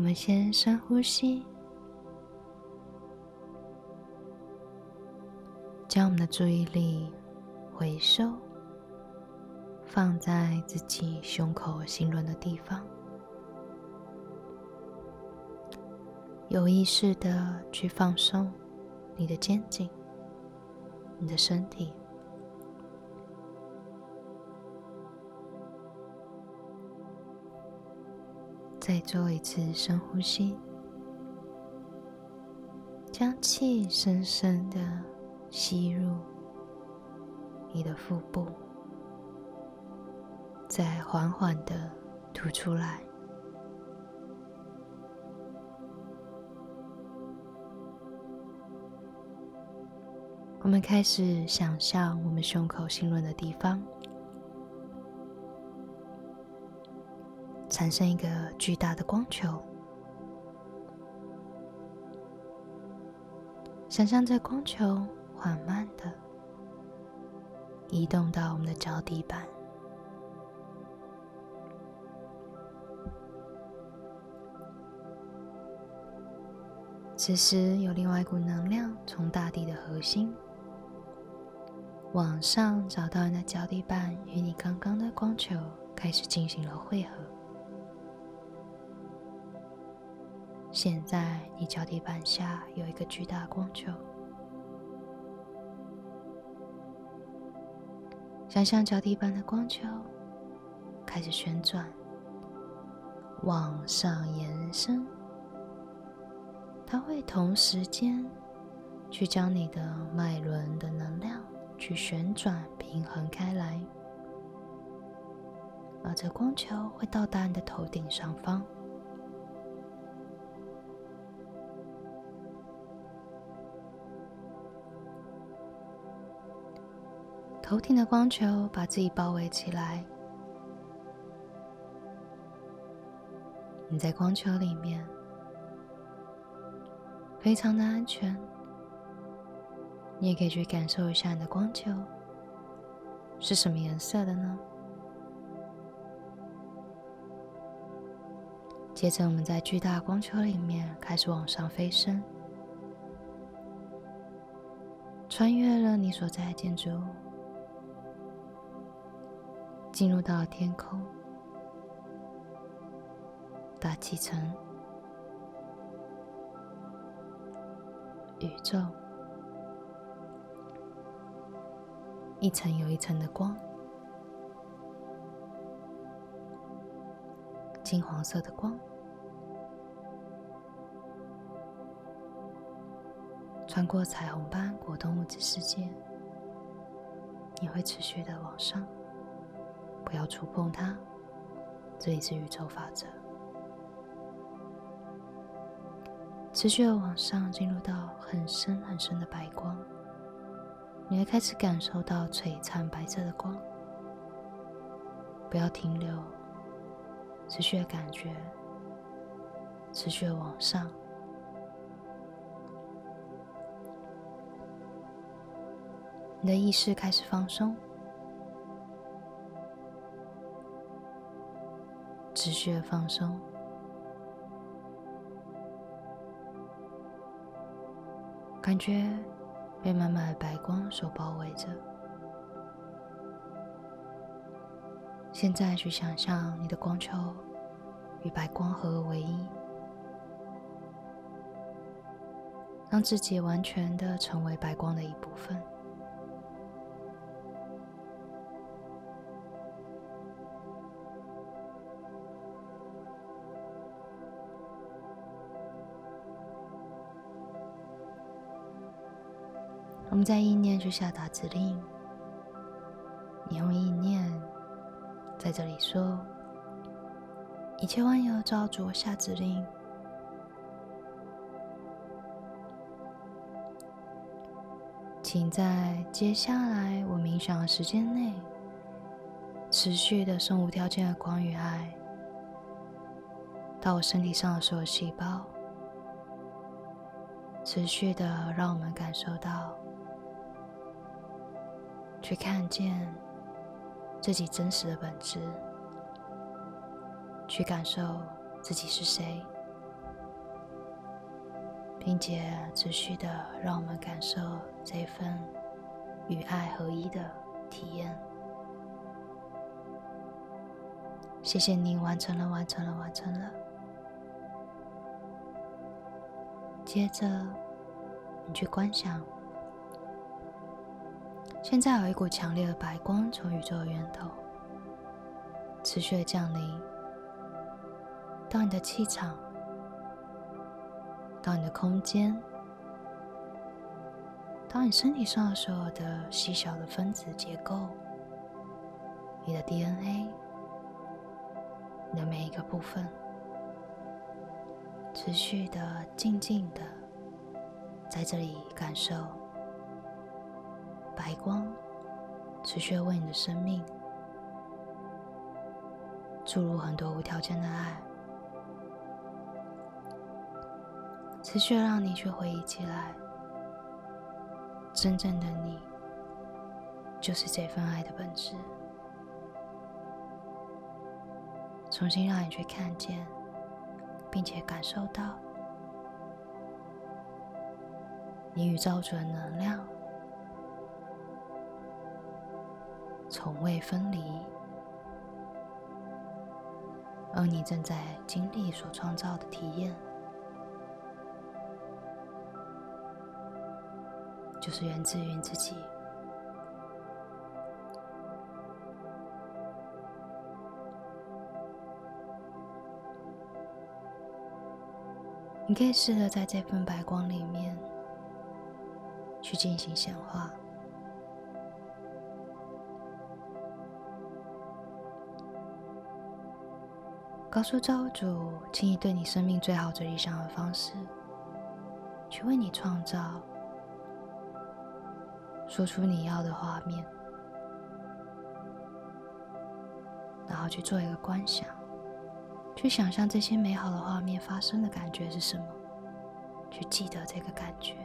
我们先深呼吸，将我们的注意力回收，放在自己胸口心轮的地方，有意识的去放松你的肩颈、你的身体。再做一次深呼吸，将气深深的吸入你的腹部，再缓缓的吐出来。我们开始想象我们胸口心轮的地方。产生一个巨大的光球，想象这光球缓慢的移动到我们的脚底板。此时，有另外一股能量从大地的核心往上找到你的脚底板，与你刚刚的光球开始进行了汇合。现在，你脚底板下有一个巨大光球，想象脚底板的光球开始旋转，往上延伸，它会同时间去将你的脉轮的能量去旋转平衡开来，而这光球会到达你的头顶上方。头顶的光球把自己包围起来，你在光球里面非常的安全。你也可以去感受一下你的光球是什么颜色的呢？接着，我们在巨大光球里面开始往上飞升，穿越了你所在的建筑物。进入到天空、大气层、宇宙，一层又一层的光，金黄色的光，穿过彩虹般果冻物质世界，你会持续的往上。不要触碰它，这里是宇宙法则。持续的往上，进入到很深很深的白光，你会开始感受到璀璨白色的光。不要停留，持续的感觉，持续的往上，你的意识开始放松。持续的放松，感觉被满满的白光所包围着。现在去想象你的光球与白光合而为一，让自己完全的成为白光的一部分。们在意念去下达指令，你用意念在这里说：“一切万有照着我下指令，请在接下来我冥想的时间内，持续的送无条件的光与爱到我身体上的所有细胞，持续的让我们感受到。”去看见自己真实的本质，去感受自己是谁，并且持续的让我们感受这份与爱合一的体验。谢谢你完成了，完成了，完成了。接着，你去观想，现在有一股强烈的白光从宇宙的源头持续的降临到你的气场，到你的空间，到你身体上所有的细小的分子结构，你的 DNA，你的每一个部分。持续的、静静的，在这里感受白光，持续为你的生命注入很多无条件的爱，持续让你去回忆起来，真正的你就是这份爱的本质，重新让你去看见。并且感受到你与造主的能量从未分离，而你正在经历所创造的体验，就是源自于自己。你可以试着在这份白光里面去进行显化，告诉造物主，请以对你生命最好、最理想的方式，去为你创造，说出你要的画面，然后去做一个观想。去想象这些美好的画面发生的感觉是什么？去记得这个感觉。